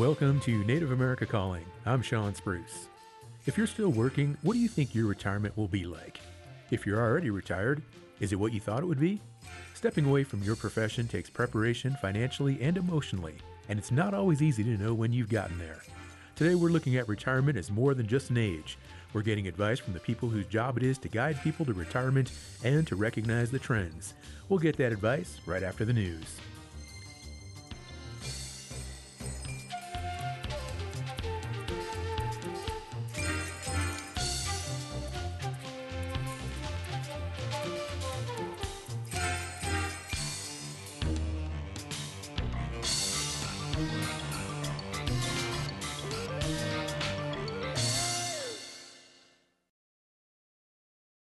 Welcome to Native America Calling. I'm Sean Spruce. If you're still working, what do you think your retirement will be like? If you're already retired, is it what you thought it would be? Stepping away from your profession takes preparation financially and emotionally, and it's not always easy to know when you've gotten there. Today, we're looking at retirement as more than just an age. We're getting advice from the people whose job it is to guide people to retirement and to recognize the trends. We'll get that advice right after the news.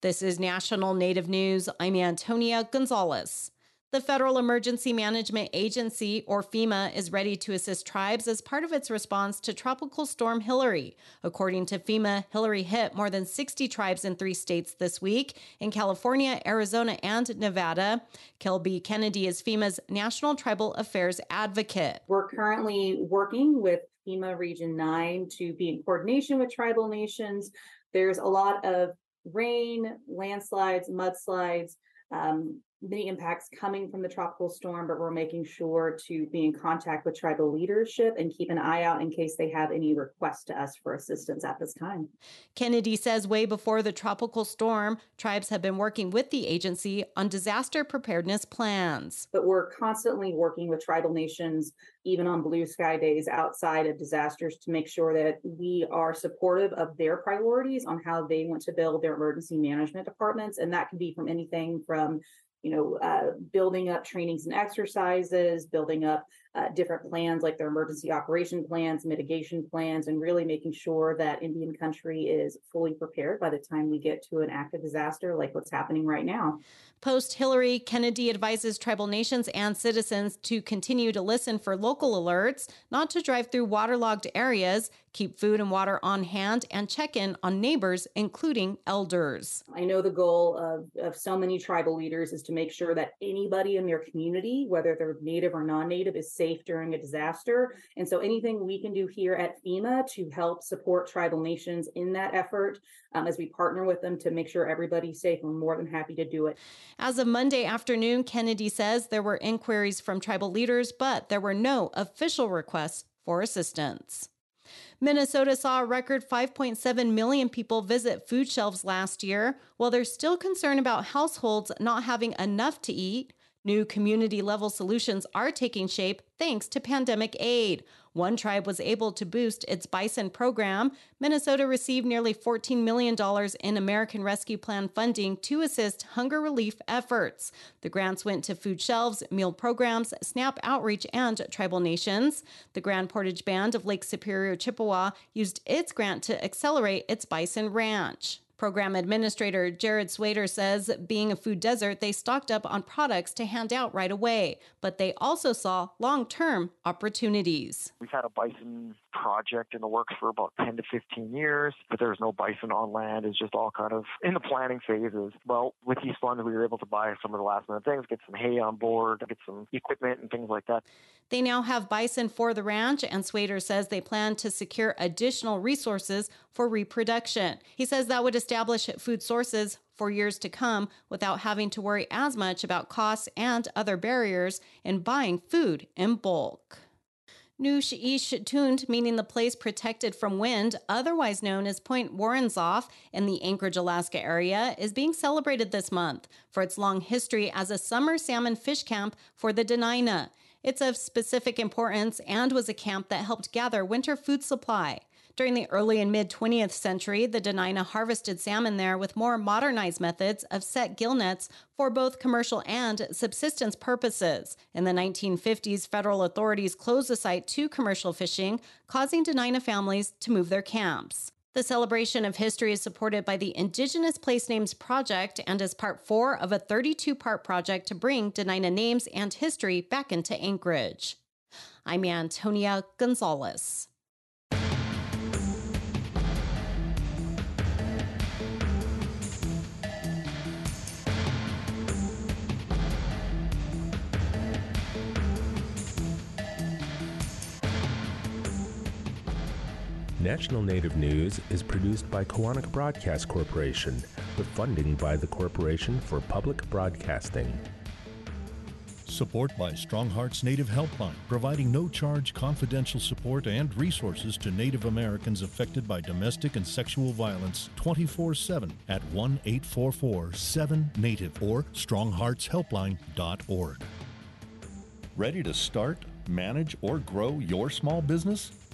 This is National Native News. I'm Antonia Gonzalez. The Federal Emergency Management Agency, or FEMA, is ready to assist tribes as part of its response to Tropical Storm Hillary. According to FEMA, Hillary hit more than 60 tribes in three states this week in California, Arizona, and Nevada. Kelbie Kennedy is FEMA's National Tribal Affairs Advocate. We're currently working with FEMA Region 9 to be in coordination with tribal nations. There's a lot of rain, landslides, mudslides, um, many impacts coming from the tropical storm, but we're making sure to be in contact with tribal leadership and keep an eye out in case they have any requests to us for assistance at this time. Kennedy says way before the tropical storm, tribes have been working with the agency on disaster preparedness plans. But we're constantly working with tribal nations, even on blue sky days outside of disasters, to make sure that we are supportive of their priorities on how they want to build their emergency management departments. And that can be from anything from you know, uh, building up trainings and exercises, building up uh, different plans like their emergency operation plans, mitigation plans, and really making sure that Indian country is fully prepared by the time we get to an active disaster like what's happening right now. Post Hillary, Kennedy advises tribal nations and citizens to continue to listen for local alerts, not to drive through waterlogged areas, keep food and water on hand, and check in on neighbors, including elders. I know the goal of, of so many tribal leaders is to make sure that anybody in their community, whether they're native or non native, is safe during a disaster. And so anything we can do here at FEMA to help support tribal nations in that effort um, as we partner with them to make sure everybody's safe, we're more than happy to do it. As of Monday afternoon, Kennedy says there were inquiries from tribal leaders, but there were no official requests for assistance. Minnesota saw a record 5.7 million people visit food shelves last year. While there's still concern about households not having enough to eat, New community level solutions are taking shape thanks to pandemic aid. One tribe was able to boost its bison program. Minnesota received nearly $14 million in American Rescue Plan funding to assist hunger relief efforts. The grants went to food shelves, meal programs, SNAP outreach, and tribal nations. The Grand Portage Band of Lake Superior, Chippewa used its grant to accelerate its bison ranch. Program administrator Jared Swader says, being a food desert, they stocked up on products to hand out right away, but they also saw long term opportunities. We've had a bison project in the works for about 10 to 15 years, but there's no bison on land. It's just all kind of in the planning phases. Well, with these funds, we were able to buy some of the last minute things, get some hay on board, get some equipment and things like that. They now have bison for the ranch, and Swader says they plan to secure additional resources for reproduction. He says that would establish food sources for years to come without having to worry as much about costs and other barriers in buying food in bulk. Nush Ish Tund, meaning the place protected from wind, otherwise known as Point Woronzof in the Anchorage, Alaska area, is being celebrated this month for its long history as a summer salmon fish camp for the Dena'ina. It's of specific importance and was a camp that helped gather winter food supply. During the early and mid 20th century, the Dena'ina harvested salmon there with more modernized methods of set gill nets for both commercial and subsistence purposes. In the 1950s, federal authorities closed the site to commercial fishing, causing Dena'ina families to move their camps. The celebration of history is supported by the Indigenous Place Names Project and is part four of a 32 part project to bring Dena'ina names and history back into Anchorage. I'm Antonia Gonzalez. National Native News is produced by Koahnic Broadcast Corporation with funding by the Corporation for Public Broadcasting. Support by Strong Hearts Native Helpline, providing no charge confidential support and resources to Native Americans affected by domestic and sexual violence 24 7 at 1 844 7 Native or strongheartshelpline.org. Ready to start, manage, or grow your small business?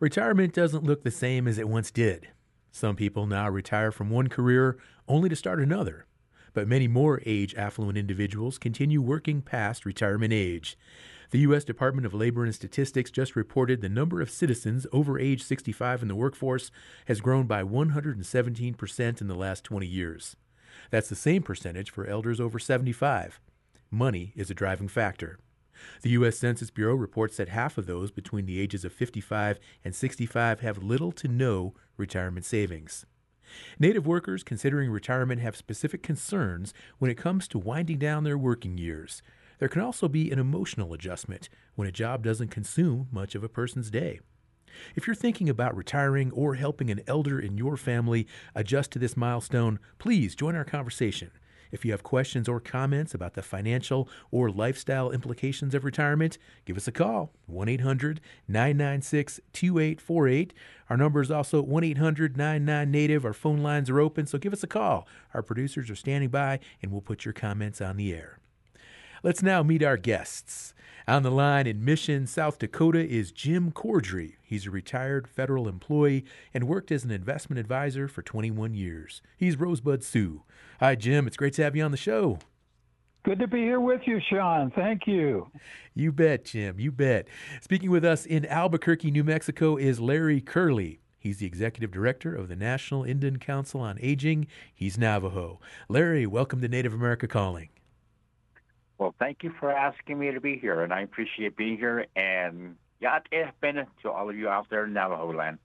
Retirement doesn't look the same as it once did. Some people now retire from one career only to start another, but many more age affluent individuals continue working past retirement age. The U.S. Department of Labor and Statistics just reported the number of citizens over age 65 in the workforce has grown by 117% in the last 20 years. That's the same percentage for elders over 75. Money is a driving factor. The U.S. Census Bureau reports that half of those between the ages of 55 and 65 have little to no retirement savings. Native workers considering retirement have specific concerns when it comes to winding down their working years. There can also be an emotional adjustment when a job doesn't consume much of a person's day. If you're thinking about retiring or helping an elder in your family adjust to this milestone, please join our conversation. If you have questions or comments about the financial or lifestyle implications of retirement, give us a call 1 800 996 2848. Our number is also 1 800 99 Native. Our phone lines are open, so give us a call. Our producers are standing by and we'll put your comments on the air. Let's now meet our guests. On the line in Mission, South Dakota is Jim Cordry. He's a retired federal employee and worked as an investment advisor for 21 years. He's Rosebud Sioux. Hi, Jim. It's great to have you on the show. Good to be here with you, Sean. Thank you. You bet, Jim. You bet. Speaking with us in Albuquerque, New Mexico is Larry Curley. He's the executive director of the National Indian Council on Aging. He's Navajo. Larry, welcome to Native America Calling. Well, thank you for asking me to be here, and I appreciate being here. And Yate been to all of you out there in Navajo land.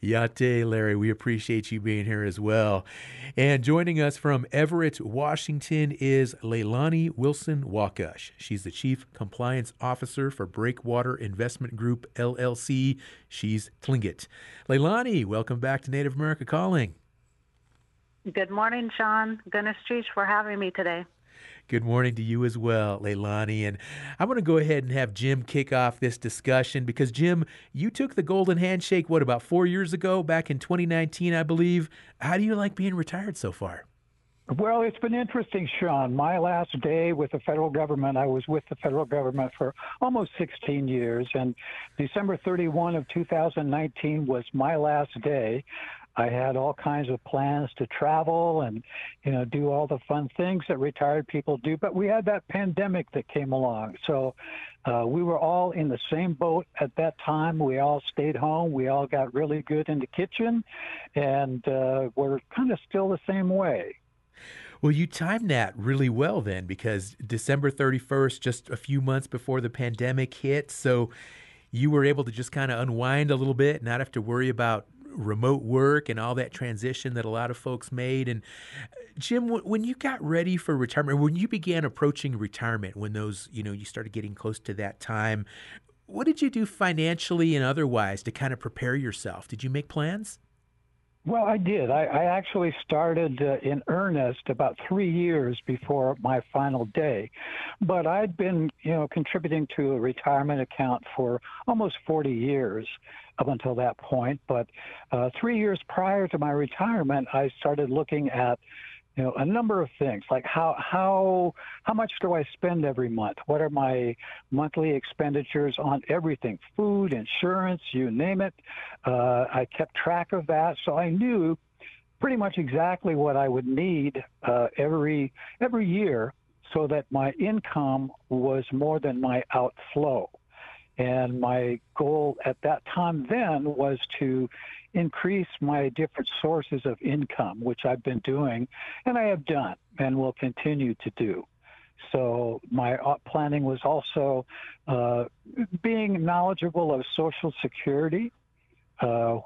Yate, Larry, we appreciate you being here as well. And joining us from Everett, Washington is Leilani Wilson Wakush. She's the Chief Compliance Officer for Breakwater Investment Group, LLC. She's Tlingit. Leilani, welcome back to Native America Calling. Good morning, Sean. Goodness for having me today. Good morning to you as well, Leilani. And I'm going to go ahead and have Jim kick off this discussion because, Jim, you took the golden handshake, what, about four years ago, back in 2019, I believe. How do you like being retired so far? Well, it's been interesting, Sean. My last day with the federal government, I was with the federal government for almost 16 years, and December 31 of 2019 was my last day. I had all kinds of plans to travel and, you know, do all the fun things that retired people do. But we had that pandemic that came along. So uh, we were all in the same boat at that time. We all stayed home. We all got really good in the kitchen. And uh, we're kind of still the same way. Well, you timed that really well then because December 31st, just a few months before the pandemic hit. So you were able to just kind of unwind a little bit, not have to worry about remote work and all that transition that a lot of folks made. And Jim, when you got ready for retirement, when you began approaching retirement, when those, you know, you started getting close to that time, what did you do financially and otherwise to kind of prepare yourself? Did you make plans? Well, I did. I, I actually started uh, in earnest about three years before my final day, but I'd been, you know, contributing to a retirement account for almost 40 years up until that point. But uh, three years prior to my retirement, I started looking at you know a number of things like how how how much do I spend every month? What are my monthly expenditures on everything, food, insurance, you name it. Uh, I kept track of that, so I knew pretty much exactly what I would need uh, every every year, so that my income was more than my outflow. And my goal at that time then was to increase my different sources of income, which I've been doing and I have done and will continue to do. So my uh, planning was also uh, being knowledgeable of Social Security, uh,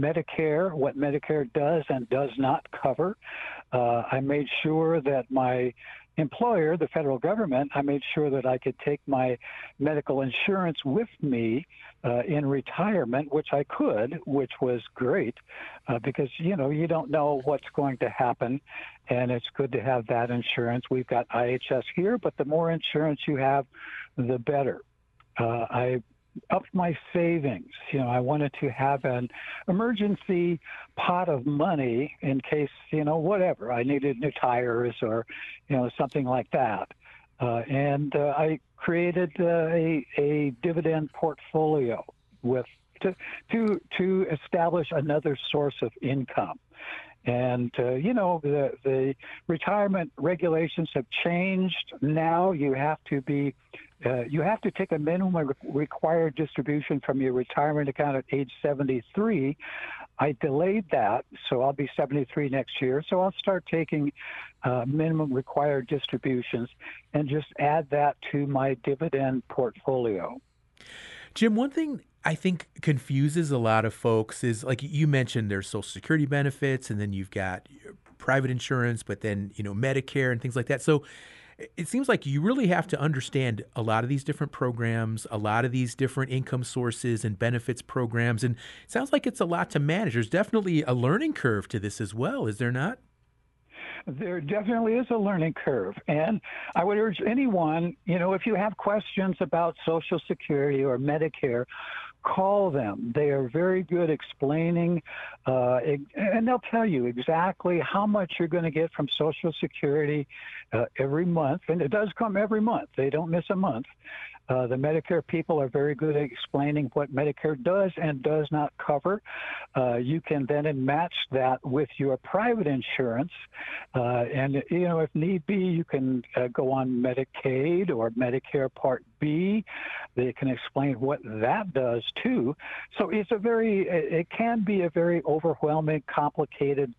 Medicare, what Medicare does and does not cover. Uh, I made sure that my employer, the federal government, I made sure that I could take my medical insurance with me uh, in retirement, which I could, which was great uh, because, you know, you don't know what's going to happen. And it's good to have that insurance. We've got IHS here, but the more insurance you have, the better. Uh, I up my savings. You know, I wanted to have an emergency pot of money in case, you know, whatever I needed new tires or, you know, something like that. Uh, and uh, I created uh, a, a dividend portfolio with to to to establish another source of income. And uh, you know the the retirement regulations have changed. Now you have to be uh, you have to take a minimum required distribution from your retirement account at age 73. I delayed that, so I'll be 73 next year. So I'll start taking uh, minimum required distributions and just add that to my dividend portfolio. Jim, one thing I think confuses a lot of folks is like you mentioned there's social security benefits and then you've got private insurance but then you know Medicare and things like that. So it seems like you really have to understand a lot of these different programs, a lot of these different income sources and benefits programs. And it sounds like it's a lot to manage. There's definitely a learning curve to this as well, is there not? There definitely is a learning curve. And I would urge anyone, you know, if you have questions about Social Security or Medicare, call them. They are very good explaining, uh, and they'll tell you exactly how much you're going to get from Social Security uh, every month. And it does come every month, they don't miss a month. Uh, the Medicare people are very good at explaining what Medicare does and does not cover. Uh, you can then match that with your private insurance, uh, and you know if need be, you can uh, go on Medicaid or Medicare Part B. They can explain what that does too. So it's a very, it can be a very overwhelming, complicated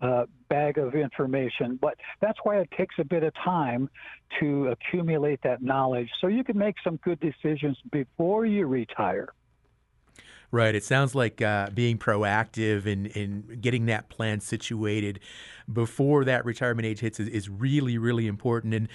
uh, bag of information, but that's why it takes a bit of time to accumulate that knowledge so you can make some good decisions before you retire. Right. It sounds like uh, being proactive and in, in getting that plan situated before that retirement age hits is, is really, really important. And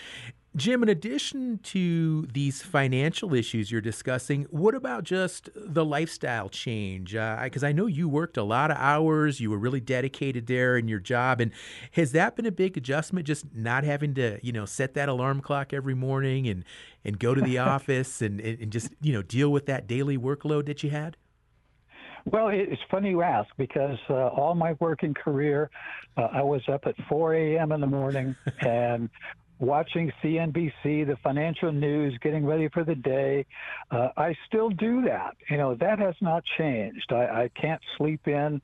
Jim, in addition to these financial issues you're discussing, what about just the lifestyle change? Because uh, I know you worked a lot of hours, you were really dedicated there in your job, and has that been a big adjustment? Just not having to, you know, set that alarm clock every morning and and go to the office and and just you know deal with that daily workload that you had. Well, it's funny you ask because uh, all my working career, uh, I was up at 4 a.m. in the morning and watching CNBC, the financial news, getting ready for the day. Uh, I still do that. You know, that has not changed. I, I can't sleep in.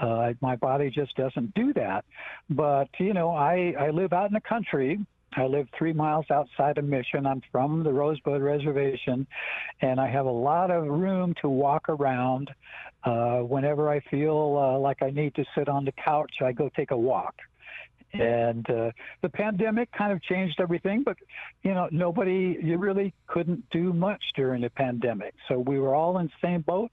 Uh, my body just doesn't do that. But, you know, I, I live out in the country. I live three miles outside of Mission. I'm from the Rosebud Reservation, and I have a lot of room to walk around. Uh, whenever I feel uh, like I need to sit on the couch, I go take a walk. And uh, the pandemic kind of changed everything, but you know, nobody, you really couldn't do much during the pandemic. So we were all in the same boat.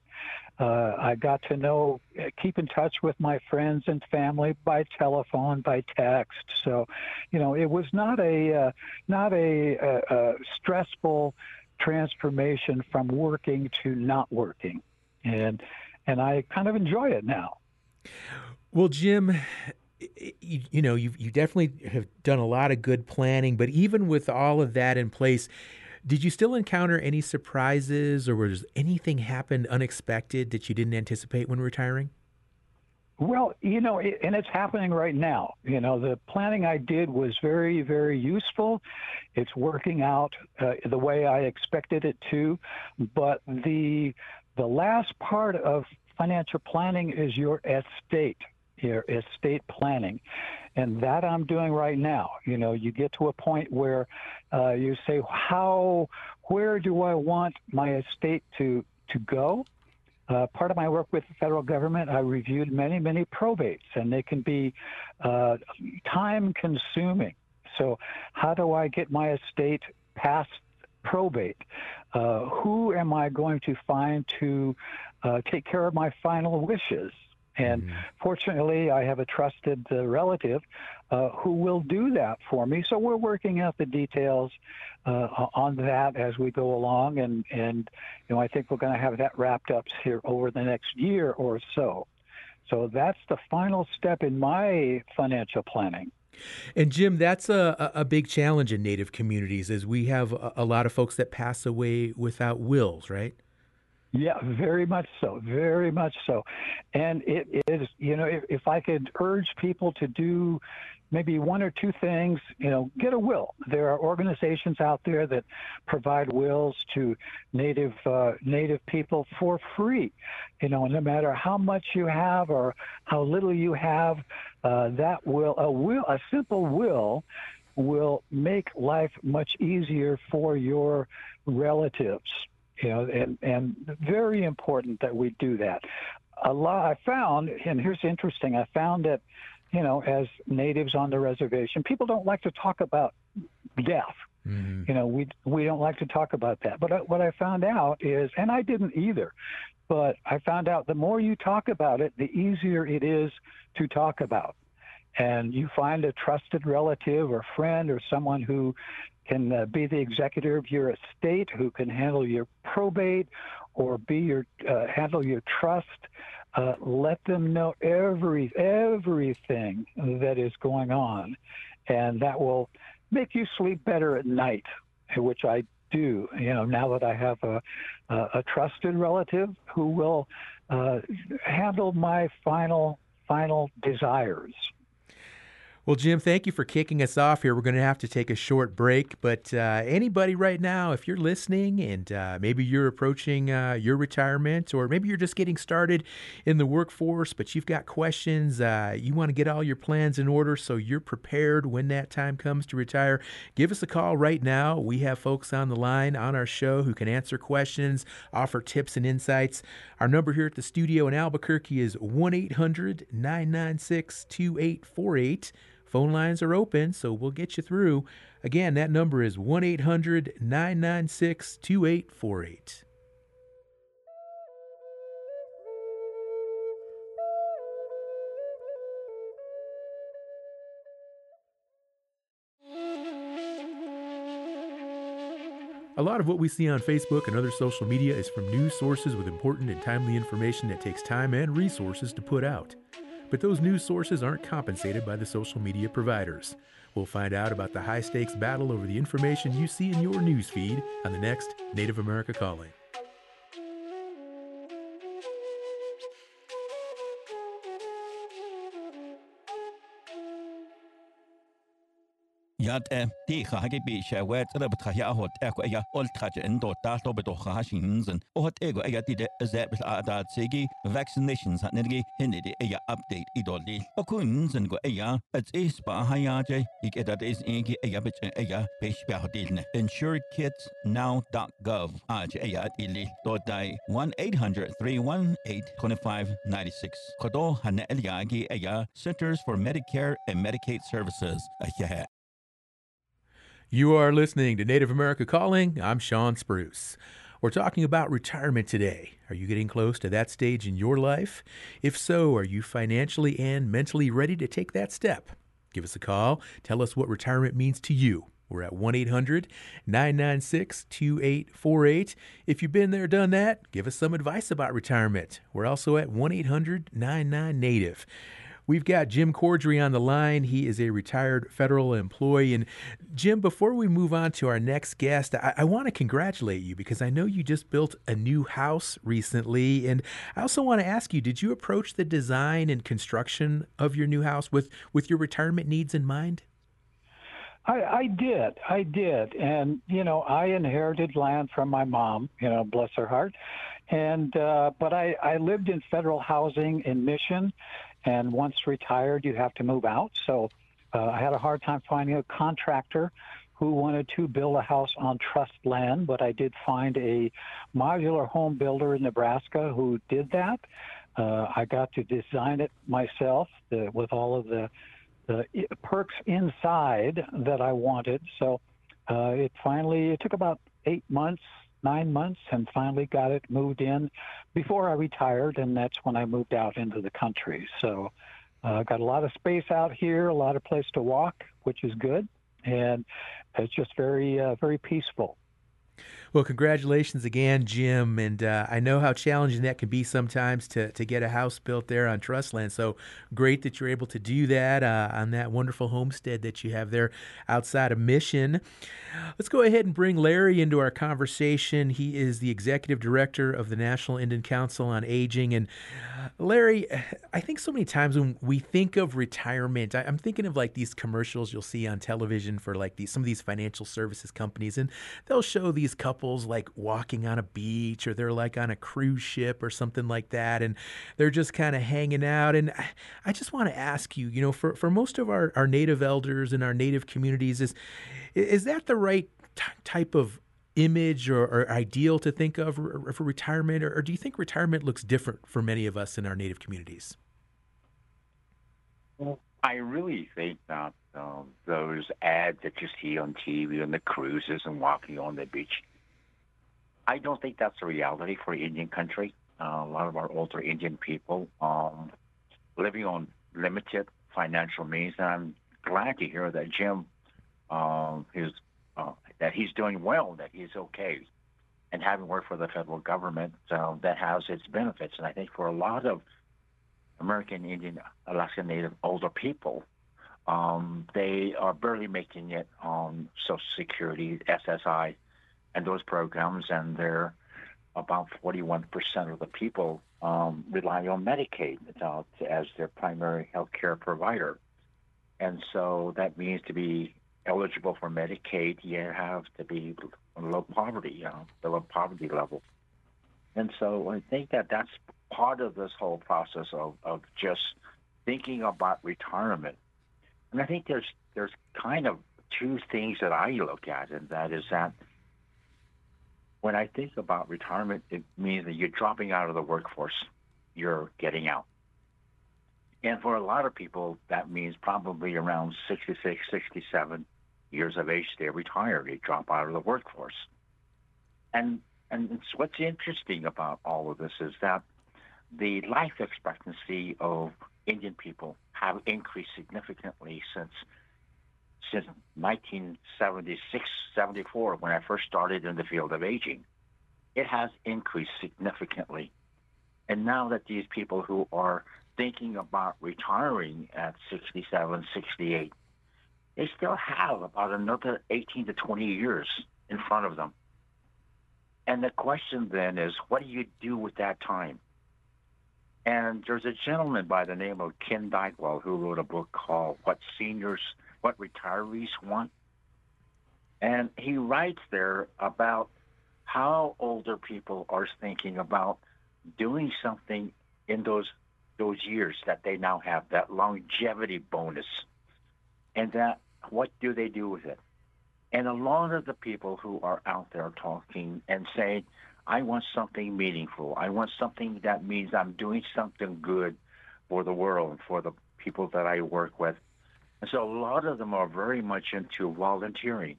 Uh, I got to know, uh, keep in touch with my friends and family by telephone, by text. So, you know, it was not a uh, not a, a, a stressful transformation from working to not working, and and I kind of enjoy it now. Well, Jim, you, you know, you you definitely have done a lot of good planning, but even with all of that in place, did you still encounter any surprises, or was anything happened unexpected that you didn't anticipate when retiring? Well, you know, it, and it's happening right now. You know, the planning I did was very, very useful. It's working out uh, the way I expected it to. But the the last part of financial planning is your estate your estate planning. And that I'm doing right now. You know, you get to a point where uh, you say, how, where do I want my estate to, to go? Uh, part of my work with the federal government, I reviewed many, many probates, and they can be uh, time consuming. So, how do I get my estate past probate? Uh, who am I going to find to uh, take care of my final wishes? And mm-hmm. fortunately, I have a trusted uh, relative uh, who will do that for me. So we're working out the details uh, on that as we go along, and and you know I think we're going to have that wrapped up here over the next year or so. So that's the final step in my financial planning. And Jim, that's a, a big challenge in Native communities, is we have a, a lot of folks that pass away without wills, right? Yeah, very much so, very much so. And it is, you know, if, if I could urge people to do maybe one or two things, you know, get a will. There are organizations out there that provide wills to native uh, native people for free. You know, no matter how much you have or how little you have, uh, that will a will a simple will will make life much easier for your relatives you know, and, and very important that we do that. A lot I found, and here's interesting, I found that, you know, as natives on the reservation, people don't like to talk about death. Mm-hmm. You know, we we don't like to talk about that. But what I found out is, and I didn't either, but I found out the more you talk about it, the easier it is to talk about and you find a trusted relative or friend or someone who can uh, be the executor of your estate, who can handle your probate or be your uh, handle your trust. Uh, let them know every everything that is going on, and that will make you sleep better at night, which I do. You know, now that I have a a, a trusted relative who will uh, handle my final final desires. Well, Jim, thank you for kicking us off here. We're going to have to take a short break, but uh, anybody right now, if you're listening and uh, maybe you're approaching uh, your retirement or maybe you're just getting started in the workforce, but you've got questions, uh, you want to get all your plans in order so you're prepared when that time comes to retire, give us a call right now. We have folks on the line on our show who can answer questions, offer tips and insights. Our number here at the studio in Albuquerque is 1 800 996 2848. Phone lines are open, so we'll get you through. Again, that number is 1 800 996 2848. A lot of what we see on Facebook and other social media is from news sources with important and timely information that takes time and resources to put out. But those news sources aren't compensated by the social media providers. We'll find out about the high stakes battle over the information you see in your news feed on the next Native America Calling. ياد ا تي خاجي بي شاوات ربط خيا هوت اكو ايا اولت خاج اندو تالتو بدو خاشي هنزن وهت ايغو ايا تي دي ازاب الاعداد سيجي vaccinations هات نرغي هني دي ايا ابديت ايدولي اكو هنزن غو ايا ات ايس با هيا جي ايك ادات ايس ايجي ايا بيش ايا بيش بيهديلنا insurekitsnow.gov اج ايا اتيلي دو داي 1-800-318-2596 كدو هنا الياجي ايا Centers for Medicare and Medicaid Services. ايا You are listening to Native America Calling. I'm Sean Spruce. We're talking about retirement today. Are you getting close to that stage in your life? If so, are you financially and mentally ready to take that step? Give us a call. Tell us what retirement means to you. We're at 1 800 996 2848. If you've been there, done that, give us some advice about retirement. We're also at 1 800 99 Native. We've got Jim Cordry on the line. He is a retired federal employee. And Jim, before we move on to our next guest, I, I want to congratulate you because I know you just built a new house recently. And I also want to ask you did you approach the design and construction of your new house with, with your retirement needs in mind? I, I did. I did. And, you know, I inherited land from my mom, you know, bless her heart. And, uh, but I, I lived in federal housing in Mission and once retired, you have to move out. So uh, I had a hard time finding a contractor who wanted to build a house on trust land, but I did find a modular home builder in Nebraska who did that. Uh, I got to design it myself the, with all of the, the perks inside that I wanted. So uh, it finally it took about eight months, nine months, and finally got it moved in before I retired, and that's when I moved out into the country. So uh, got a lot of space out here, a lot of place to walk, which is good, and it's just very uh, very peaceful. Well, congratulations again, Jim. And uh, I know how challenging that can be sometimes to, to get a house built there on trust land. So great that you're able to do that uh, on that wonderful homestead that you have there outside of Mission. Let's go ahead and bring Larry into our conversation. He is the executive director of the National Indian Council on Aging. And uh, Larry, I think so many times when we think of retirement, I, I'm thinking of like these commercials you'll see on television for like these some of these financial services companies, and they'll show these couples couples like walking on a beach or they're like on a cruise ship or something like that and they're just kind of hanging out and I just want to ask you you know for, for most of our, our native elders and our native communities is is that the right t- type of image or, or, ideal to think of for retirement or, or do you think retirement looks different for many of us in our native communities? I really think that um, those ads that you see on TV and the cruises and walking on the beach, I don't think that's a reality for Indian country. Uh, a lot of our older Indian people um, living on limited financial means, and I'm glad to hear that Jim um, is uh, that he's doing well, that he's okay, and having worked for the federal government uh, that has its benefits. And I think for a lot of American Indian, Alaska Native older people, um, they are barely making it on Social Security, SSI, and those programs, and they're about 41% of the people um, rely on Medicaid uh, as their primary health care provider. And so that means to be eligible for Medicaid, you have to be low poverty, uh, the low poverty level. And so I think that that's part of this whole process of, of just thinking about retirement. And I think there's there's kind of two things that I look at, and that is that – when I think about retirement, it means that you're dropping out of the workforce. You're getting out. And for a lot of people, that means probably around 66, 67 years of age, they retire, they drop out of the workforce. And, and what's interesting about all of this is that the life expectancy of Indian people have increased significantly since since 1976, 74, when I first started in the field of aging. It has increased significantly. And now that these people who are thinking about retiring at 67, 68, they still have about another 18 to 20 years in front of them. And the question then is, what do you do with that time? And there's a gentleman by the name of Ken Dychtwald who wrote a book called What Seniors what retirees want. And he writes there about how older people are thinking about doing something in those those years that they now have, that longevity bonus. And that what do they do with it? And a lot of the people who are out there talking and saying, I want something meaningful. I want something that means I'm doing something good for the world, for the people that I work with. And so a lot of them are very much into volunteering.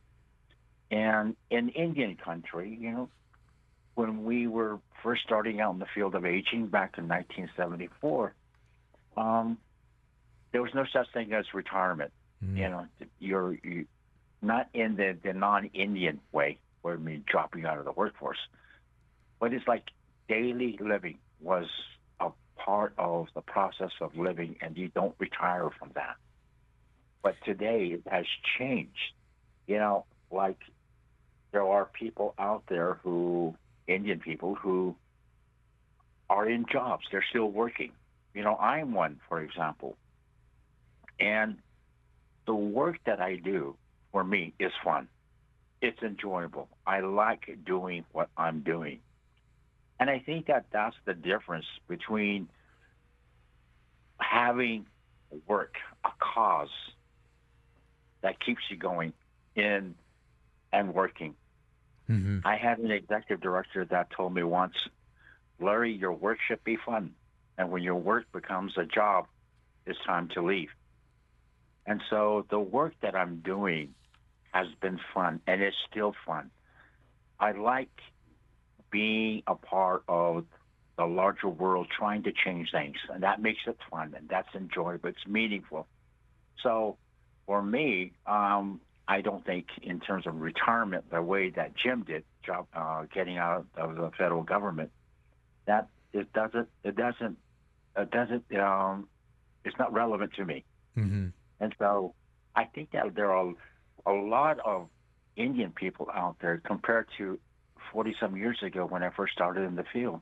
And in Indian country, you know, when we were first starting out in the field of aging back in 1974, um, there was no such thing as retirement. Mm. You know, you're you, not in the, the non-Indian way, where I mean dropping out of the workforce, but it's like daily living was a part of the process of living, and you don't retire from that. But today it has changed. You know, like there are people out there who, Indian people, who are in jobs. They're still working. You know, I'm one, for example. And the work that I do for me is fun. It's enjoyable. I like doing what I'm doing. And I think that that's the difference between having work, a cause that keeps you going in and working. Mm-hmm. I had an executive director that told me once, Larry, your work should be fun. And when your work becomes a job, it's time to leave. And so the work that I'm doing has been fun and it's still fun. I like being a part of the larger world trying to change things and that makes it fun and that's enjoyable it's meaningful so for me um, i don't think in terms of retirement the way that jim did job uh, getting out of the federal government that it doesn't it doesn't it doesn't um, it's not relevant to me Mm-hmm. and so i think that there are a lot of indian people out there compared to 40 some years ago when i first started in the field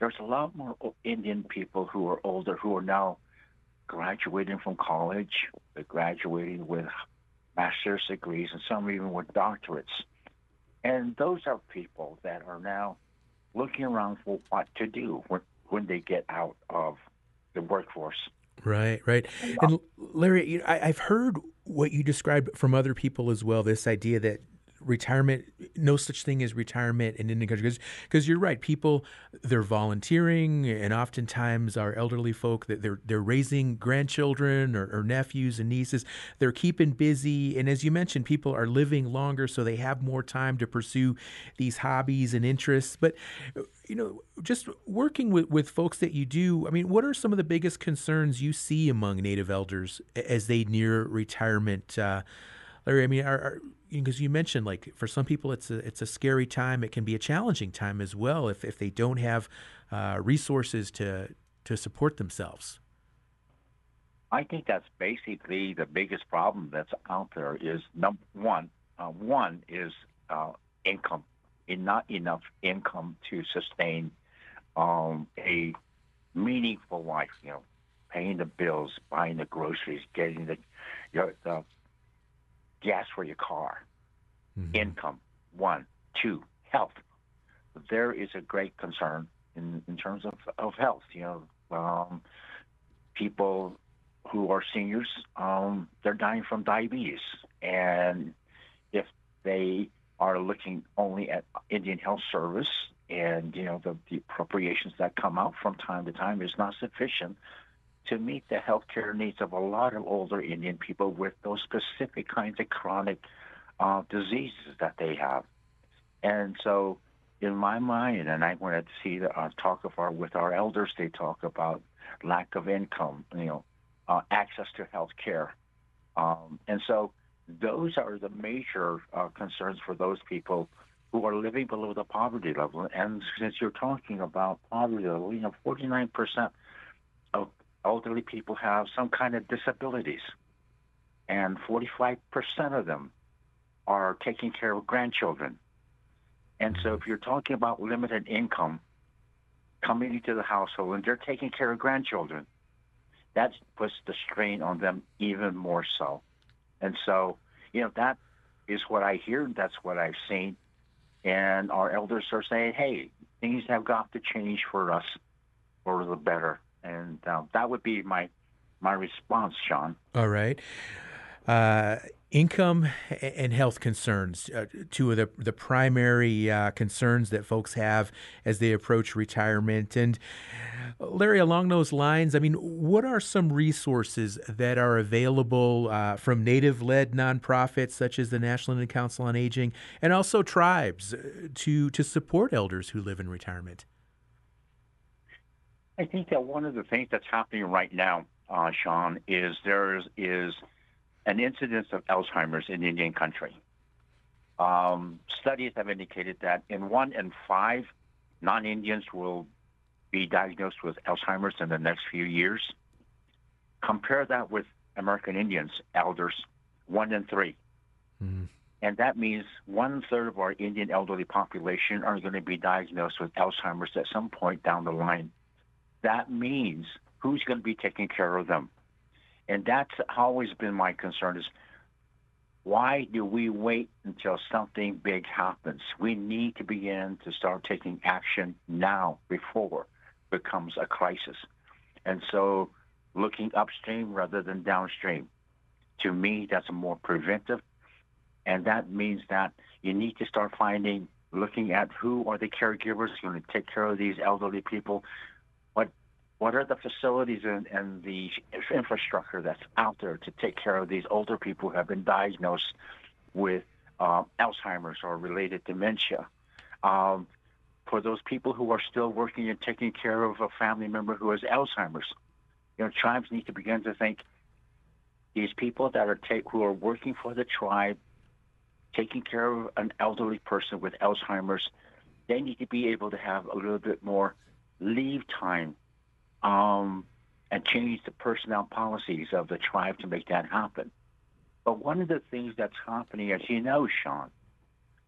there's a lot more Indian people who are older who are now graduating from college, they're graduating with master's degrees, and some even with doctorates. And those are people that are now looking around for what to do when, when they get out of the workforce. Right, right. And Larry, you know, I, I've heard what you described from other people as well. This idea that retirement no such thing as retirement in indian country. Because you're right people they're volunteering and oftentimes our elderly folk that they're they're raising grandchildren or, or, nephews and nieces they're keeping busy. And as you mentioned people are living longer so they have more time to pursue these hobbies and interests. But you know just working with, with folks that you do i mean what are some of the biggest concerns you see among native elders as they near retirement uh, larry i mean are, because you mentioned like for some people it's a it's a scary time. It can be a challenging time as well if if they don't have uh, resources to to support themselves. I think that's basically the biggest problem that's out there. Is number one, uh, one is uh, income, and not enough income to sustain um, a meaningful life. You know, paying the bills, buying the groceries, getting the you know, the gas for your car, mm-hmm. income, one, two, health. There is a great concern in, in terms of, of health. You know, um, people who are seniors, um, they're dying from diabetes. And if they are looking only at Indian Health Service and, you know, the, the appropriations that come out from time to time is not sufficient to meet the healthcare needs of a lot of older Indian people with those specific kinds of chronic uh, diseases that they have. And so, in my mind, and I wanted to see the uh, talk of our with our elders, they talk about lack of income, you know, uh, access to health care, um, and so those are the major uh, concerns for those people who are living below the poverty level. And since you're talking about poverty level, you know, 49 percent elderly people have some kind of disabilities, and 45% of them are taking care of grandchildren. And so, if you're talking about limited income coming into the household and they're taking care of grandchildren, that puts the strain on them even more so. And so, you know, that is what I hear. That's what I've seen. And our elders are saying, hey, things have got to change for us for the better and uh, that would be my my response, Sean. All right. Uh, income and health concerns, uh, two of the, the primary uh, concerns that folks have as they approach retirement. And Larry, along those lines, I mean, what are some resources that are available uh, from native led nonprofits such as the National Indian Council on Aging and also tribes uh, to, to support elders who live in retirement? I think that one of the things that's happening right now, uh, Sean, is there is, is an incidence of Alzheimer's in Indian country. Um, studies have indicated that in one in five non-Indians will be diagnosed with Alzheimer's in the next few years. Compare that with American Indians, elders, one in 3 mm-hmm. And that means one third of our Indian elderly population are going to be diagnosed with Alzheimer's at some point down the line that means who's going to be taking care of them? And that's always been my concern is why do we wait until something big happens? We need to begin to start taking action now before it becomes a crisis. And so looking upstream rather than downstream. To me, that's more preventive, and that means that you need to start finding, looking at who are the caregivers going to take care of these elderly people. What are the facilities and, and the infrastructure that's out there to take care of these older people who have been diagnosed with uh, Alzheimer's or related dementia? Um, for those people who are still working and taking care of a family member who has Alzheimer's, you know, tribes need to begin to think these people that are take, who are working for the tribe, taking care of an elderly person with Alzheimer's, they need to be able to have a little bit more leave time um, and change the personnel policies of the tribe to make that happen. But one of the things that's happening, as you know, Sean,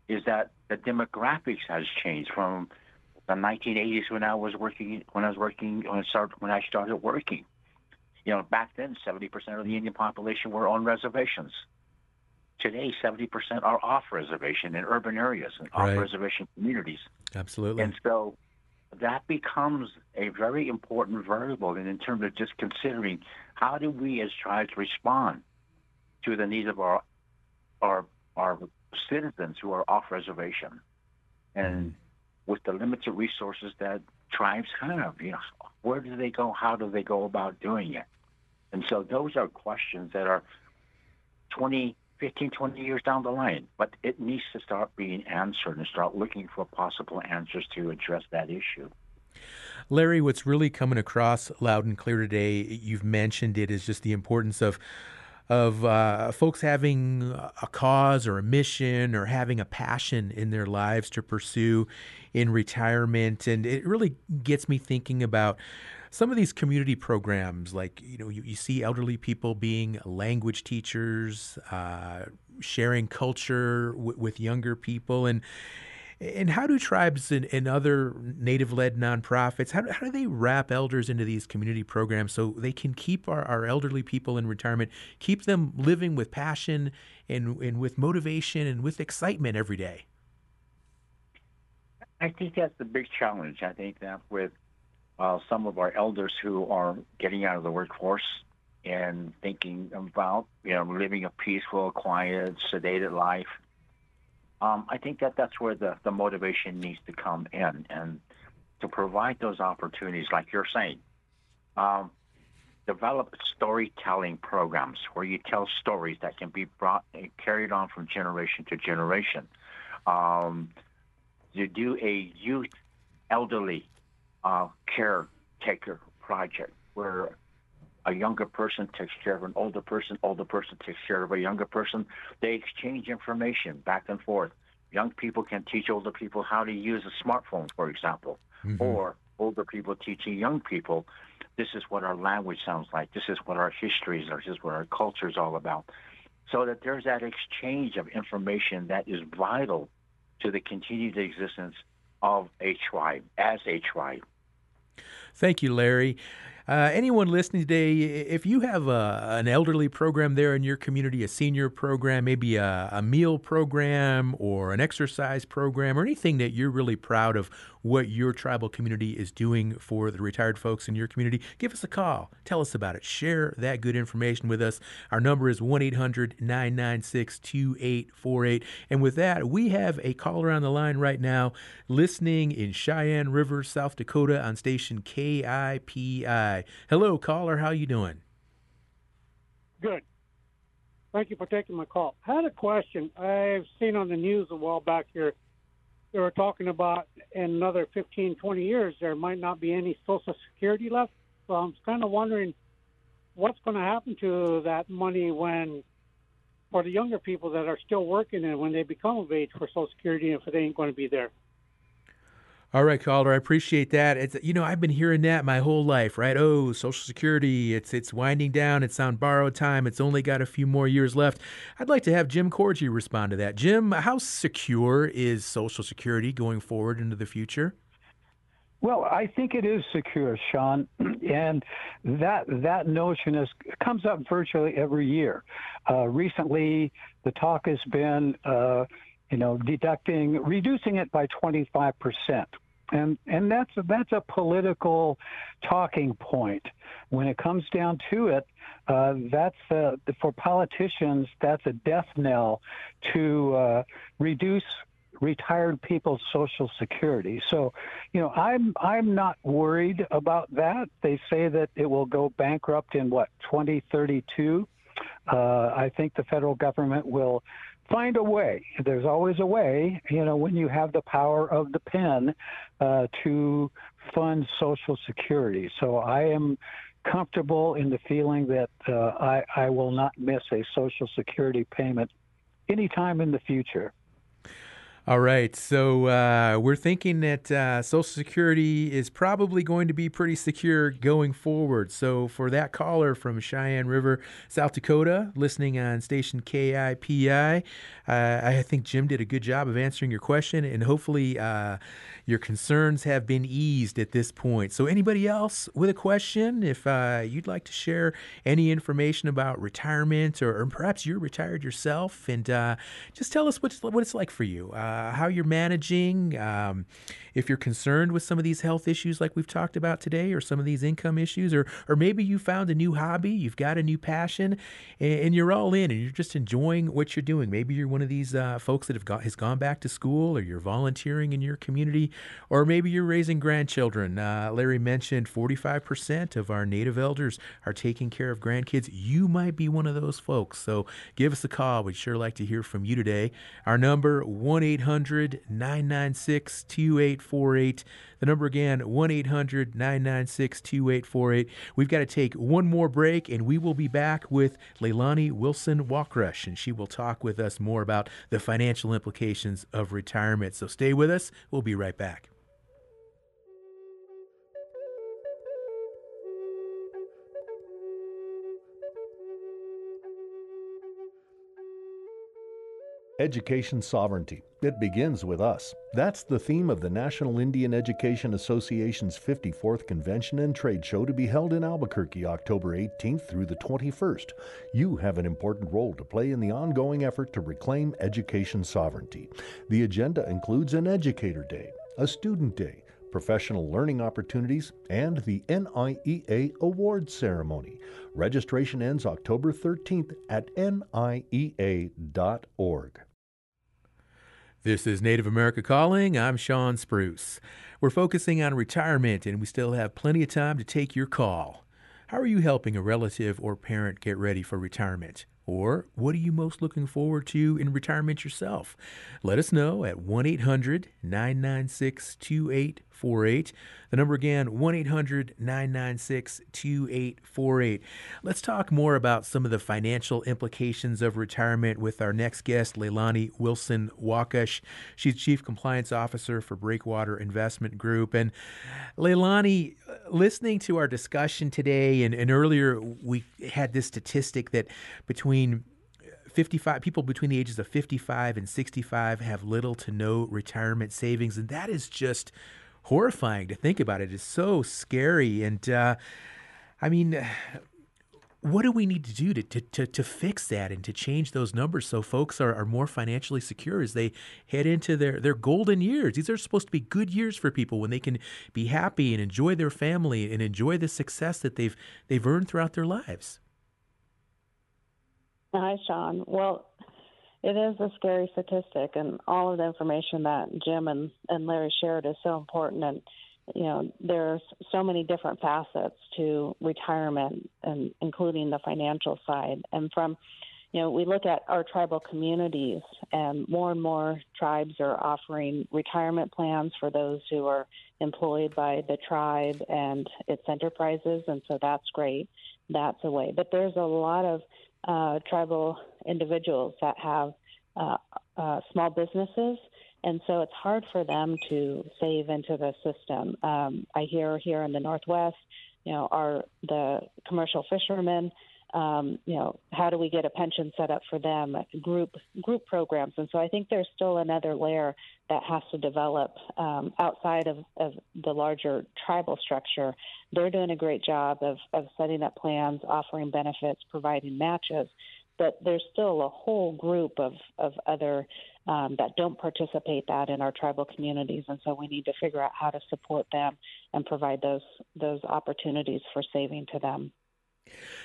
is that the demographics has changed from the 1980s when I was working when I was working when I started when I started working. You know, back then, 70% of the Indian population were on reservations. Today, 70% are off reservation in urban areas and Right. off reservation communities. Absolutely. And so that becomes a very important variable in, in terms of just considering how do we as tribes respond to the needs of our our our citizens who are off reservation. And mm-hmm. with the limited resources that tribes have, you know, where do they go? How do they go about doing it? And so those are questions that are 20, 15, 20 years down the line, but it needs to start being answered and start looking for possible answers to address that issue. Larry, what's really coming across loud and clear today, you've mentioned it, is just the importance of of uh, folks having a cause or a mission or having a passion in their lives to pursue in retirement, and it really gets me thinking about some of these community programs. Like you know, you, you see elderly people being language teachers, uh, sharing culture w- with younger people, and and how do tribes and, and other native led nonprofits, how, how do they wrap elders into these community programs so they can keep our, our elderly people in retirement, keep them living with passion and, and with motivation and with excitement every day? I think that's the big challenge. I think that with uh, some of our elders who are getting out of the workforce and thinking about you know living a peaceful, quiet, sedated life, um, I think that that's where the, the motivation needs to come in and to provide those opportunities, like you're saying. Um, develop storytelling programs where you tell stories that can be brought and carried on from generation to generation. Um, you do a youth elderly uh, caretaker project where a younger person takes care of an older person, older person takes care of a younger person. They exchange information back and forth. Young people can teach older people how to use a smartphone, for example, or older people teaching young people this is what our language sounds like, this is what our history is, this is what our culture is all about. So that there's that exchange of information that is vital to the continued existence of a tribe as a tribe. Thank you, Larry. Uh, anyone listening today, if you have a, an elderly program there in your community, a senior program, maybe a, a meal program or an exercise program, or anything that you're really proud of what your tribal community is doing for the retired folks in your community, give us a call. Tell us about it. Share that good information with us. Our number is 1 800 996 2848. And with that, we have a caller on the line right now listening in Cheyenne River, South Dakota on station KIPI. Hello, caller. How you doing? Good. Thank you for taking my call. I had a question. I've seen on the news a while back here, they were talking about in another 15, 20 years, there might not be any Social Security left. So I'm kind of wondering what's going to happen to that money when, for the younger people that are still working and when they become of age for Social Security, if it ain't going to be there. All right, caller, I appreciate that. It's you know I've been hearing that my whole life, right? Oh, Social Security, it's it's winding down. It's on borrowed time. It's only got a few more years left. I'd like to have Jim Corgi respond to that. Jim, how secure is Social Security going forward into the future? Well, I think it is secure, Sean, and that that notion is comes up virtually every year. Uh, recently, the talk has been, uh, you know, deducting, reducing it by 25 percent. And and that's a, that's a political talking point. When it comes down to it, uh, that's uh, for politicians. That's a death knell to uh, reduce retired people's social security. So, you know, I'm I'm not worried about that. They say that it will go bankrupt in what 2032. Uh, I think the federal government will find a way. There's always a way, you know, when you have the power of the pen uh, to fund Social Security. So I am comfortable in the feeling that uh, I, I will not miss a Social Security payment anytime in the future. All right, so uh, we're thinking that uh, Social Security is probably going to be pretty secure going forward. So, for that caller from Cheyenne River, South Dakota, listening on station KIPI, uh, I think Jim did a good job of answering your question, and hopefully, uh, your concerns have been eased at this point. So, anybody else with a question, if uh, you'd like to share any information about retirement, or, or perhaps you're retired yourself, and uh, just tell us what it's, what it's like for you how you're managing, um, if you're concerned with some of these health issues like we've talked about today, or some of these income issues, or or maybe you found a new hobby, you've got a new passion, and, and you're all in, and you're just enjoying what you're doing. Maybe you're one of these uh, folks that have got has gone back to school, or you're volunteering in your community, or maybe you're raising grandchildren. Uh, Larry mentioned 45% of our native elders are taking care of grandkids. You might be one of those folks, so give us a call. We'd sure like to hear from you today. Our number one 800 996 2848. The number again, 1 800 996 2848. We've got to take one more break, and we will be back with Leilani Wilson Walkrush, and she will talk with us more about the financial implications of retirement. So stay with us. We'll be right back. Education sovereignty. It begins with us. That's the theme of the National Indian Education Association's 54th Convention and Trade Show to be held in Albuquerque October 18th through the 21st. You have an important role to play in the ongoing effort to reclaim education sovereignty. The agenda includes an Educator Day, a Student Day, professional learning opportunities, and the NIEA Awards Ceremony. Registration ends October 13th at niea.org. This is Native America Calling. I'm Shawn Spruce. We're focusing on retirement, and we still have plenty of time to take your call. How are you helping a relative or parent get ready for retirement? Or what are you most looking forward to in retirement yourself? Let us know at 1 800 996 2848. The number again, 1 800 996 2848. Let's talk more about some of the financial implications of retirement with our next guest, Leilani Wilson Waukrush. She's Chief Compliance Officer for Breakwater Investment Group. And Leilani, listening to our discussion today, and, and earlier we had this statistic that between 55 people between the ages of 55 and 65 have little to no retirement savings and that is just horrifying to think about it. It's so scary. And uh, I mean, what do we need to do to, to, to, to, fix that and to change those numbers so folks are, are more financially secure as they head into their, their golden years? These are supposed to be good years for people when they can be happy and enjoy their family and enjoy the success that they've they've earned throughout their lives. Hi, Sean. Well, it is a scary statistic, and all of the information that Jim and, and Larry shared is so important. And you know, there's so many different facets to retirement, and including the financial side. And from, you know, we look at our tribal communities, and more and more tribes are offering retirement plans for those who are employed by the tribe and its enterprises, and so that's great. That's a way. But there's a lot of uh, tribal individuals that have uh, uh, small businesses, and so it's hard for them to save into the system. Um, I hear here in the Northwest, you know, are the commercial fishermen um, you know, how do we get a pension set up for them, group group programs, and so I think there's still another layer that has to develop um, outside of, of the larger tribal structure. They're doing a great job of, of setting up plans, offering benefits, providing matches, but there's still a whole group of, of other um, that don't participate that in our tribal communities, and so we need to figure out how to support them and provide those those opportunities for saving to them.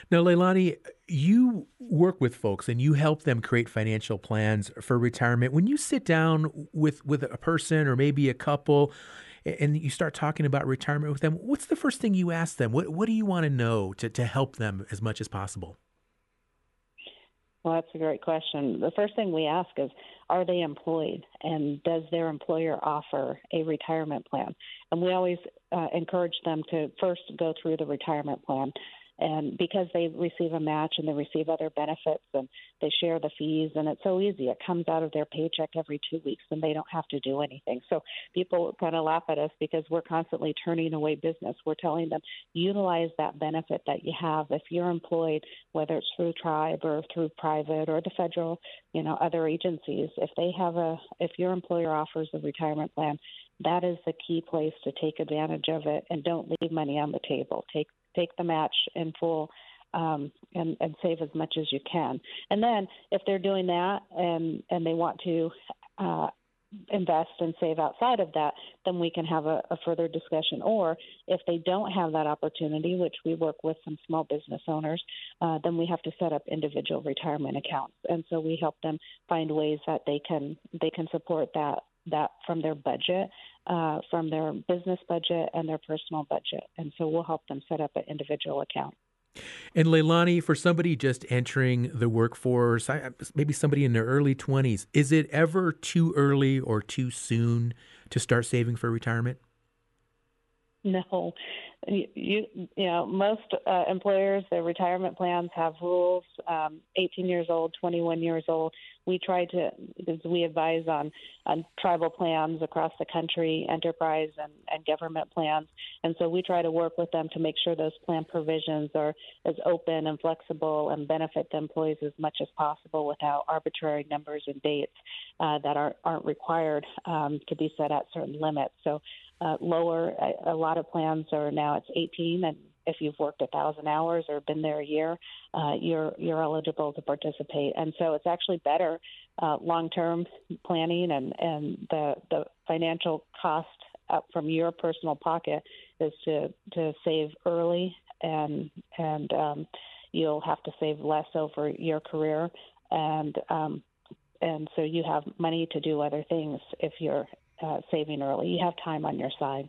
Now, Leilani, you work with folks and you help them create financial plans for retirement. When you sit down with with a person or maybe a couple and you start talking about retirement with them, what's the first thing you ask them? What what do you want to know to, to help them as much as possible? Well, that's a great question. The first thing we ask is Are they employed? And does their employer offer a retirement plan? And we always uh, encourage them to first go through the retirement plan and because they receive a match and they receive other benefits and they share the fees and it's so easy. It comes out of their paycheck every two weeks and they don't have to do anything. So people kind of laugh at us because we're constantly turning away business. We're telling them utilize that benefit that you have. If you're employed whether it's through tribe or through private or the federal you know other agencies if they have a if your employer offers a retirement plan that is the key place to take advantage of it and don't leave money on the table. Take take the match in full um, and, and save as much as you can. And then if they're doing that and and they want to uh, invest and save outside of that, then we can have a, a, further discussion. Or if they don't have that opportunity, which we work with some small business owners, uh, then we have to set up individual retirement accounts. And so we help them find ways that they can they can support that that from their budget, uh, from their business budget and their personal budget. And so we'll help them set up an individual account. And Leilani, for somebody just entering the workforce, maybe somebody in their early 20s, is it ever too early or too soon to start saving for retirement? No, you, you, know, most uh, employers, their retirement plans have rules. Um, 18 years old, 21 years old. We try to, because we advise on on tribal plans across the country, enterprise and, and government plans, and so we try to work with them to make sure those plan provisions are as open and flexible and benefit the employees as much as possible without arbitrary numbers and dates uh, that aren't aren't required um, to be set at certain limits. So uh, lower. A, a lot of plans are now it's 18, and if you've worked a thousand hours or been there a year, uh, you're you're eligible to participate. And so it's actually better uh, long-term planning and and the the financial cost up from your personal pocket is to to save early and and um, you'll have to save less over your career and um, and so you have money to do other things if you're uh, saving early. You have time on your side.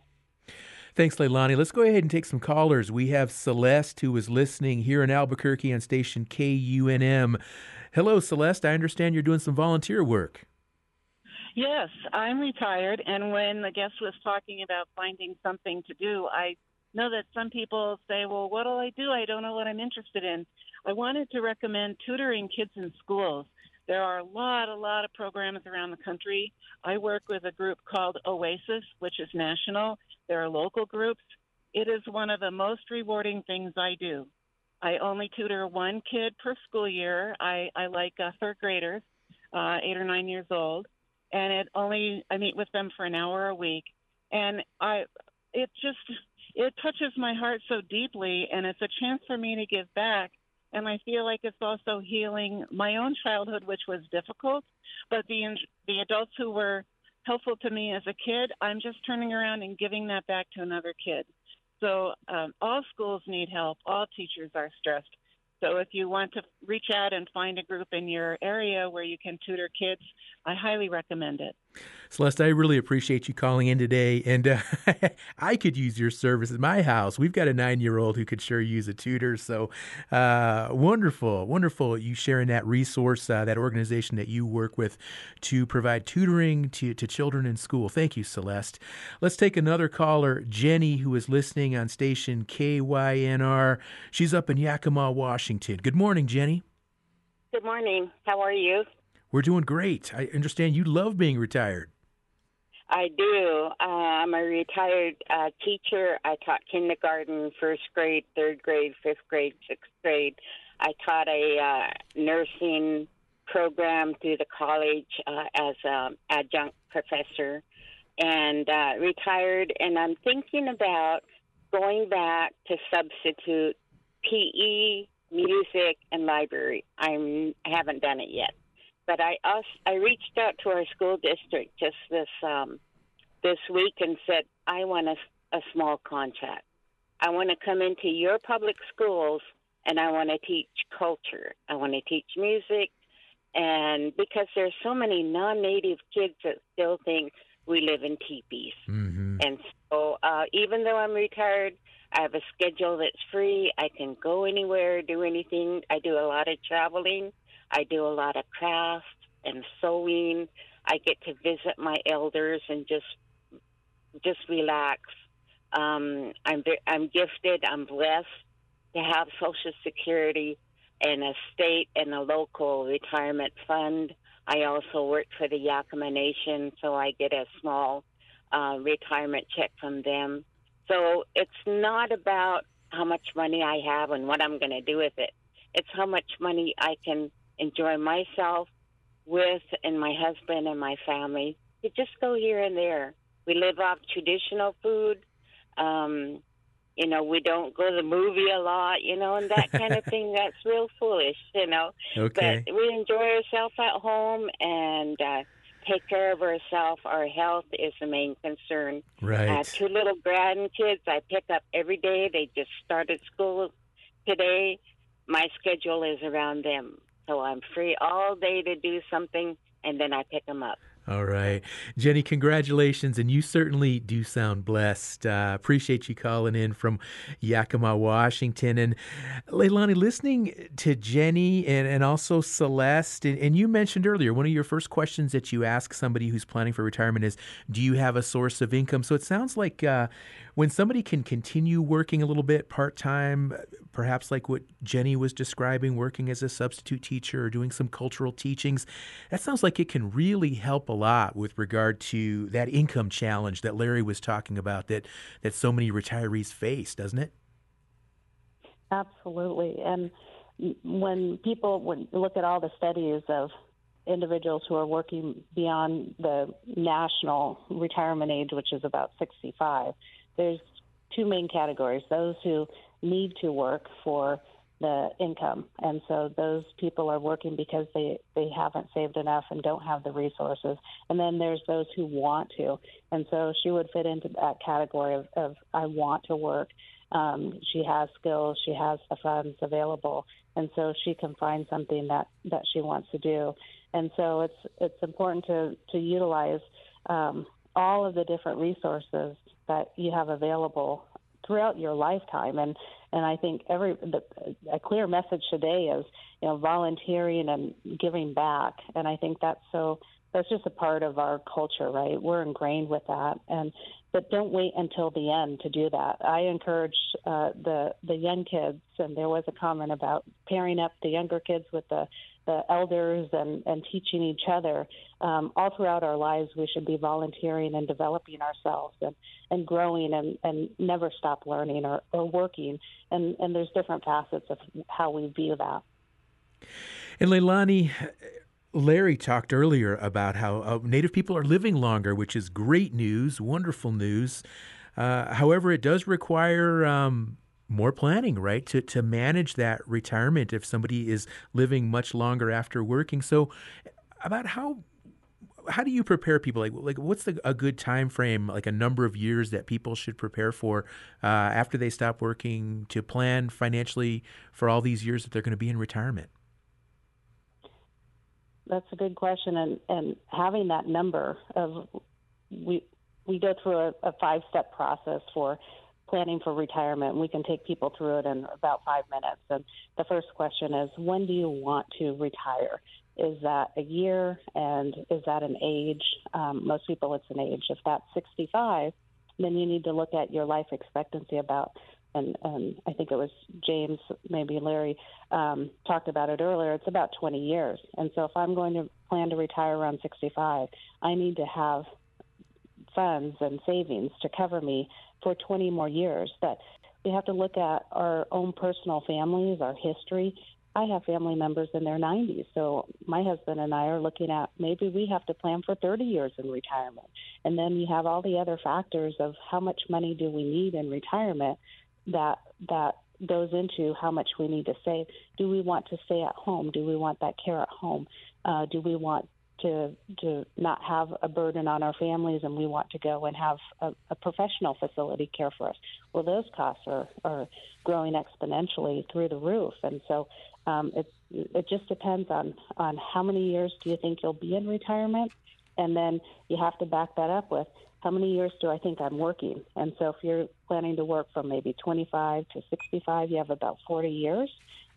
Thanks, Leilani. Let's go ahead and take some callers. We have Celeste who is listening here in Albuquerque on station KUNM. Hello, Celeste. I understand you're doing some volunteer work. Yes, I'm retired, and when the guest was talking about finding something to do, I know that some people say, Well, what'll I do? I don't know what I'm interested in. I wanted to recommend tutoring kids in schools. There are a lot, a lot of programs around the country. I work with a group called Oasis, which is national. There are local groups. It is one of the most rewarding things I do. I only tutor one kid per school year. I, I like uh, third graders, uh, eight or nine years old, and it only I meet with them for an hour a week, and I it just it touches my heart so deeply, and it's a chance for me to give back and I feel like it's also healing my own childhood, which was difficult. But the the adults who were helpful to me as a kid, I'm just turning around and giving that back to another kid. So um, all schools need help. All teachers are stressed. So if you want to reach out and find a group in your area where you can tutor kids, I highly recommend it. Celeste, I really appreciate you calling in today. And uh, I could use your service at my house. We've got a nine year old who could sure use a tutor. So uh, wonderful, wonderful you sharing that resource, uh, that organization that you work with to provide tutoring to, to children in school. Thank you, Celeste. Let's take another caller, Jenny, who is listening on station KYNR. She's up in Yakima, Washington. Good morning, Jenny. Good morning. How are you? We're doing great. I understand you love being retired. I do. Uh, I'm a retired uh, teacher. I taught kindergarten, first grade, third grade, fifth grade, sixth grade. I taught a uh, nursing program through the college uh, as an adjunct professor and uh, retired. And I'm thinking about going back to substitute PE music, and library. I'm I haven't done it yet, but I also, I reached out to our school district just this um, this week and said I want a, a small contract. I want to come into your public schools and I want to teach culture. I want to teach music, and because there's so many non-native kids that still think we live in teepees, mm-hmm. and so uh, even though I'm retired, I have a schedule that's free. I can go anywhere, do anything. I do a lot of traveling. I do a lot of crafts and sewing. I get to visit my elders and just just relax. Um, I'm I'm gifted. I'm blessed to have Social Security and a state and a local retirement fund. I also work for the Yakama Nation, so I get a small uh, retirement check from them. So it's not about how much money I have and what I'm going to do with it. It's how much money I can enjoy myself with and my husband and my family. You just go here and there. We live off traditional food. Um, you know, we don't go to the movie a lot, you know, and that kind of thing. That's real foolish, you know. Okay. But we enjoy ourselves at home and uh, take care of ourselves. Our health is the main concern. Right. Uh, two little grandkids I pick up every day. They just started school today. My schedule is around them. So I'm free all day to do something, and then I pick them up. All right. Jenny, congratulations. And you certainly do sound blessed. Uh, appreciate you calling in from Yakima, Washington. And Leilani, listening to Jenny and, and also Celeste, and, and, you mentioned earlier, one of your first questions that you ask somebody who's planning for retirement is Do you have a source of income? So it sounds like uh, when somebody can continue working a little bit part time, perhaps like what Jenny was describing, working as a substitute teacher or doing some cultural teachings, that sounds like it can really help a lot with regard to that income challenge that Larry was talking about that, that so many retirees face, doesn't it? Absolutely. And when people would look at all the studies of individuals who are working beyond the national retirement age, which is about 65, there's two main categories those who need to work for the income. And so those people are working because they they haven't saved enough and don't have the resources. And then there's those who want to. And so she would fit into that category of, of i want to work. Um, she has skills she has the funds available. And so she can find something that that she wants to do. And so it's it's important to to utilize um, all of the different resources that you have available throughout your lifetime. And and I think every the, a clear message today is you know volunteering and giving back. And I think that's so that's just a part of our culture, right? We're ingrained with that. And but don't wait until the end to do that. I encourage uh, the the young kids, and there was a comment about pairing up the younger kids with the the elders and, and teaching each other. Um, all throughout our lives, we should be volunteering and developing ourselves and, and growing and, and never stop learning or, or working. And, and there's different facets of how we view that. And Leilani, Larry talked earlier about how uh, Native people are living longer, which is great news, wonderful news. Uh, however, it does require um, more planning, right? To to manage that retirement if somebody is living much longer after working. So, about how how do you prepare people? Like like what's the, a good time frame, like a number of years that people should prepare for uh, after they stop working to plan financially for all these years that they're going to be in retirement? That's a good question, and and having that number of we we go through a, a five step process for planning for retirement. We can take people through it in about five minutes. And the first question is when do you want to retire? Is that a year and is that an age? Um, most people, it's an age. If that's 65, then you need to look at your life expectancy about. And, and I think it was James, maybe Larry, um, talked about it earlier. It's about 20 years. And so if I'm going to plan to retire around 65, I need to have funds and savings to cover me for 20 more years. That we have to look at our own personal families, our history. I have family members in their 90s, so my husband and I are looking at maybe we have to plan for 30 years in retirement. And then you have all the other factors of how much money do we need in retirement that that goes into how much we need to save. Do we want to stay at home? Do we want that care at home? Uh, do we want to to not have a burden on our families and we want to go and have a, a professional facility care for us? Well, those costs are are growing exponentially through the roof, and so um, it it just depends on on how many years do you think you'll be in retirement, and then you have to back that up with how many years do I think I'm working? And so if you're planning to work from maybe 25 to 65, you have about 40 years,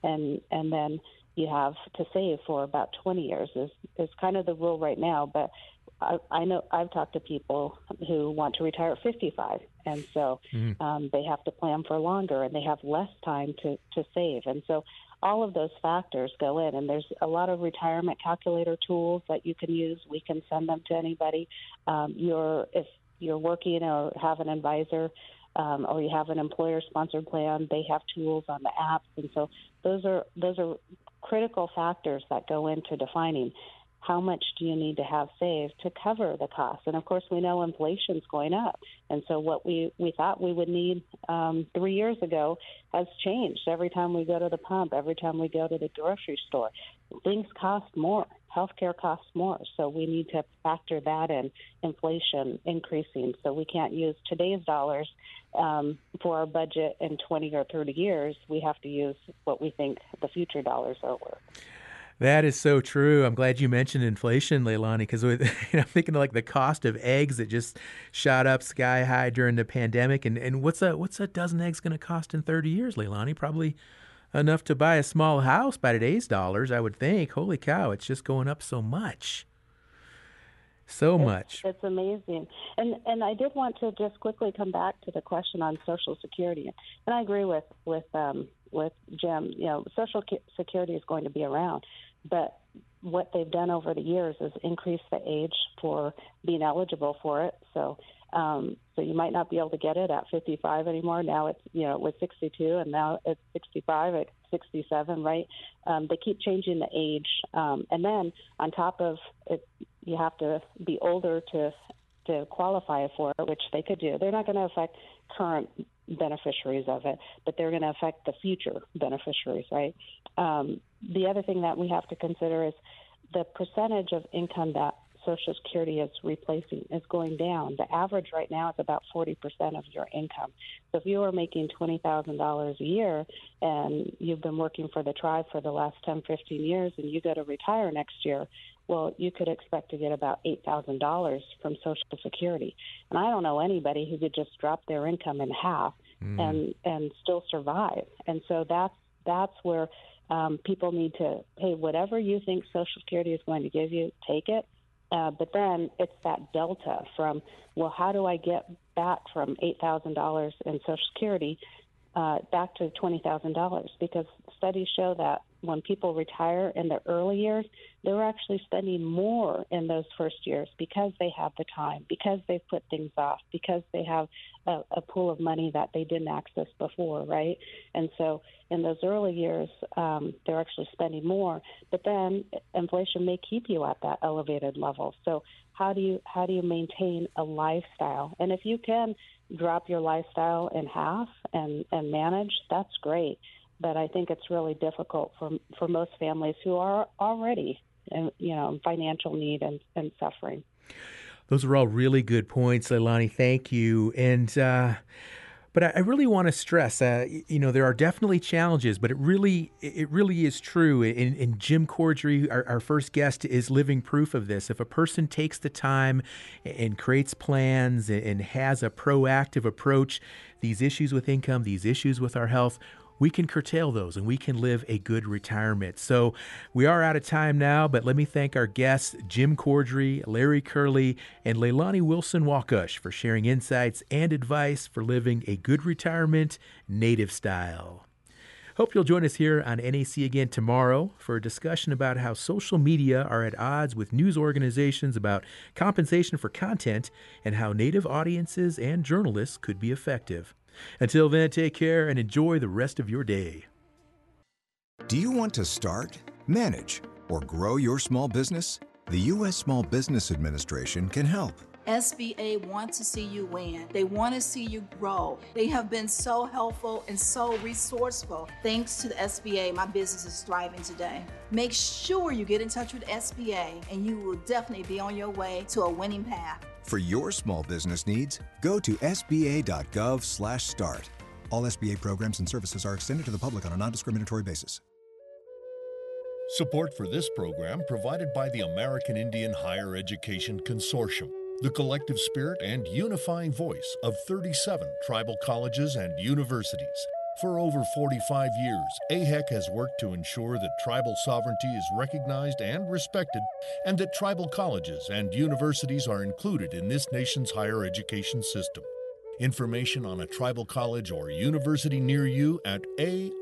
and and then you have to save for about 20 years is is kind of the rule right now. But I, I know I've talked to people who want to retire at 55, and so mm. um, they have to plan for longer, and they have less time to to save, and so all of those factors go in and there's a lot of retirement calculator tools that you can use we can send them to anybody um, you're if you're working or have an advisor um, or you have an employer sponsored plan they have tools on the apps and so those are those are critical factors that go into defining how much do you need to have saved to cover the cost? And of course, we know inflation's going up, and so what we we thought we would need um, three years ago has changed. Every time we go to the pump, every time we go to the grocery store, things cost more. Healthcare costs more, so we need to factor that in. Inflation increasing, so we can't use today's dollars um, for our budget in 20 or 30 years. We have to use what we think the future dollars are worth. That is so true. I'm glad you mentioned inflation, Leilani, because you know, I'm thinking of like the cost of eggs that just shot up sky high during the pandemic. And, and what's a what's a dozen eggs going to cost in 30 years, Leilani? Probably enough to buy a small house by today's dollars, I would think. Holy cow, it's just going up so much. So it's, much. It's amazing. And and I did want to just quickly come back to the question on Social Security. And I agree with with um, with Jim. You know, Social Security is going to be around. But what they've done over the years is increase the age for being eligible for it. So, um, so you might not be able to get it at 55 anymore. Now it's you know it was 62, and now it's 65 at 67. Right? Um, they keep changing the age, um, and then on top of it, you have to be older to to qualify for it, which they could do. They're not going to affect current beneficiaries of it, but they're going to affect the future beneficiaries, right? Um, the other thing that we have to consider is the percentage of income that Social Security is replacing is going down. The average right now is about 40% of your income. So if you are making $20,000 a year and you've been working for the tribe for the last 10, 15 years and you go to retire next year, well, you could expect to get about $8,000 from Social Security. And I don't know anybody who could just drop their income in half mm. and and still survive. And so that's that's where um, people need to hey, whatever you think Social Security is going to give you, take it. Uh, but then it's that delta from well, how do I get back from eight thousand dollars in Social Security uh, back to twenty thousand dollars? Because studies show that when people retire in the early years, they're actually spending more in those first years because they have the time, because they've put things off, because they have a, a pool of money that they didn't access before, right? And so in those early years, um, they're actually spending more. But then inflation may keep you at that elevated level. So how do you how do you maintain a lifestyle? And if you can drop your lifestyle in half and and manage, that's great but I think it's really difficult for for most families who are already, in, you know, in financial need and, and suffering. Those are all really good points, Leilani. Thank you. And uh, but I, really want to stress, uh, you know, there are definitely challenges, but it really it really is true. And, and Jim Cordry, our, our first guest, is living proof of this. If a person takes the time and creates plans and has a proactive approach, these issues with income, these issues with our health we can curtail those and we can live a good retirement. So we are out of time now, but let me thank our guests, Jim Cordry, Larry Curley, and Leilani Wilson Wakush for sharing insights and advice for living a good retirement native style. Hope you'll join us here on NAC again tomorrow for a discussion about how social media are at odds with news organizations about compensation for content and how Native audiences and journalists could be effective. Until then, take care and enjoy the rest of your day. Do you want to start, manage, or grow your small business? The U.S. Small Business Administration can help. SBA wants to see you win. They want to see you grow. They have been so helpful and so resourceful. Thanks to the SBA, my business is thriving today. Make sure you get in touch with SBA and you will definitely be on your way to a winning path. For your small business needs, go to sba.gov/start. All SBA programs and services are extended to the public on a non-discriminatory basis. Support for this program provided by the American Indian Higher Education Consortium, the collective spirit and unifying voice of 37 tribal colleges and universities. For over 45 years, AIHEC has worked to ensure that tribal sovereignty is recognized and respected, and that tribal colleges and universities are included in this nation's higher education system. Information on a tribal college or university near you at aihec.org.